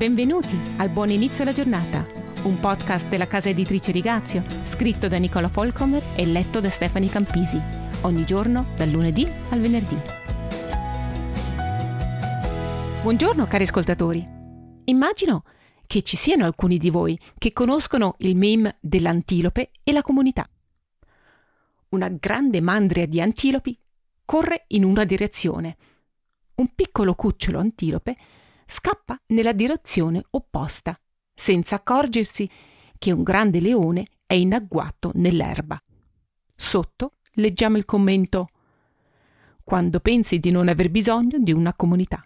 Benvenuti al Buon Inizio alla Giornata, un podcast della casa editrice Rigazio, scritto da Nicola Folcomer e letto da Stefani Campisi, ogni giorno dal lunedì al venerdì. Buongiorno cari ascoltatori. Immagino che ci siano alcuni di voi che conoscono il meme dell'antilope e la comunità. Una grande mandria di antilopi corre in una direzione. Un piccolo cucciolo antilope scappa nella direzione opposta, senza accorgersi che un grande leone è in agguato nell'erba. Sotto leggiamo il commento quando pensi di non aver bisogno di una comunità.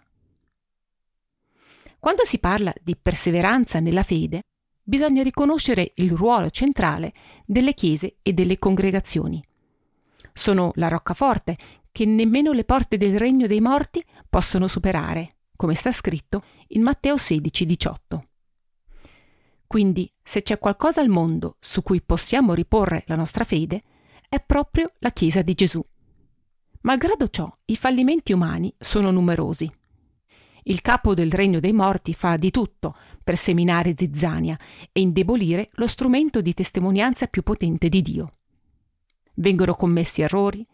Quando si parla di perseveranza nella fede, bisogna riconoscere il ruolo centrale delle chiese e delle congregazioni. Sono la roccaforte che nemmeno le porte del regno dei morti possono superare come sta scritto in Matteo 16, 18. Quindi, se c'è qualcosa al mondo su cui possiamo riporre la nostra fede, è proprio la Chiesa di Gesù. Malgrado ciò, i fallimenti umani sono numerosi. Il capo del regno dei morti fa di tutto per seminare zizzania e indebolire lo strumento di testimonianza più potente di Dio. Vengono commessi errori,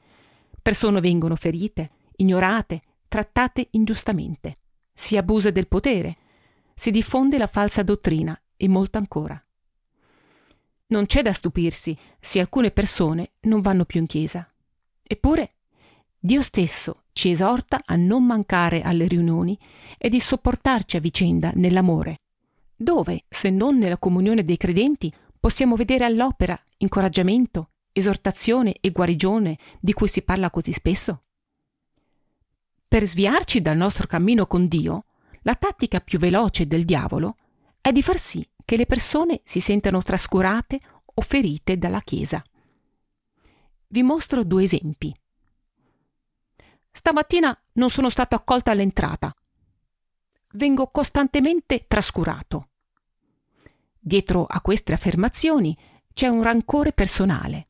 persone vengono ferite, ignorate, trattate ingiustamente si abusa del potere, si diffonde la falsa dottrina e molto ancora. Non c'è da stupirsi se alcune persone non vanno più in chiesa. Eppure Dio stesso ci esorta a non mancare alle riunioni e di sopportarci a vicenda nell'amore. Dove, se non nella comunione dei credenti, possiamo vedere all'opera incoraggiamento, esortazione e guarigione di cui si parla così spesso? Per sviarci dal nostro cammino con Dio, la tattica più veloce del diavolo è di far sì che le persone si sentano trascurate o ferite dalla Chiesa. Vi mostro due esempi. Stamattina non sono stato accolta all'entrata. Vengo costantemente trascurato. Dietro a queste affermazioni c'è un rancore personale.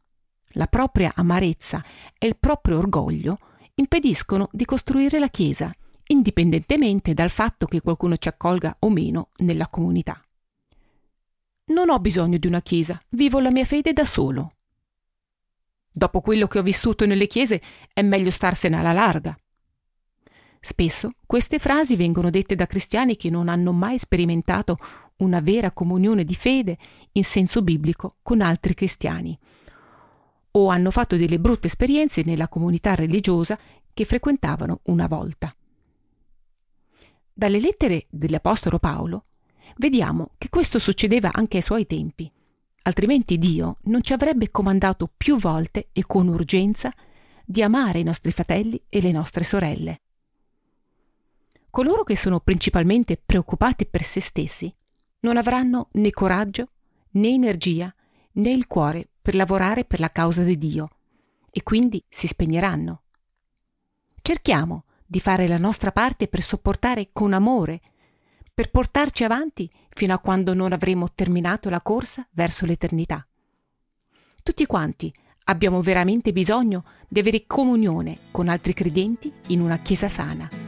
La propria amarezza e il proprio orgoglio impediscono di costruire la Chiesa, indipendentemente dal fatto che qualcuno ci accolga o meno nella comunità. Non ho bisogno di una Chiesa, vivo la mia fede da solo. Dopo quello che ho vissuto nelle chiese è meglio starsene alla larga. Spesso queste frasi vengono dette da cristiani che non hanno mai sperimentato una vera comunione di fede in senso biblico con altri cristiani o hanno fatto delle brutte esperienze nella comunità religiosa che frequentavano una volta. Dalle lettere dell'Apostolo Paolo vediamo che questo succedeva anche ai suoi tempi, altrimenti Dio non ci avrebbe comandato più volte e con urgenza di amare i nostri fratelli e le nostre sorelle. Coloro che sono principalmente preoccupati per se stessi non avranno né coraggio, né energia, né il cuore per lavorare per la causa di Dio e quindi si spegneranno. Cerchiamo di fare la nostra parte per sopportare con amore, per portarci avanti fino a quando non avremo terminato la corsa verso l'eternità. Tutti quanti abbiamo veramente bisogno di avere comunione con altri credenti in una Chiesa sana.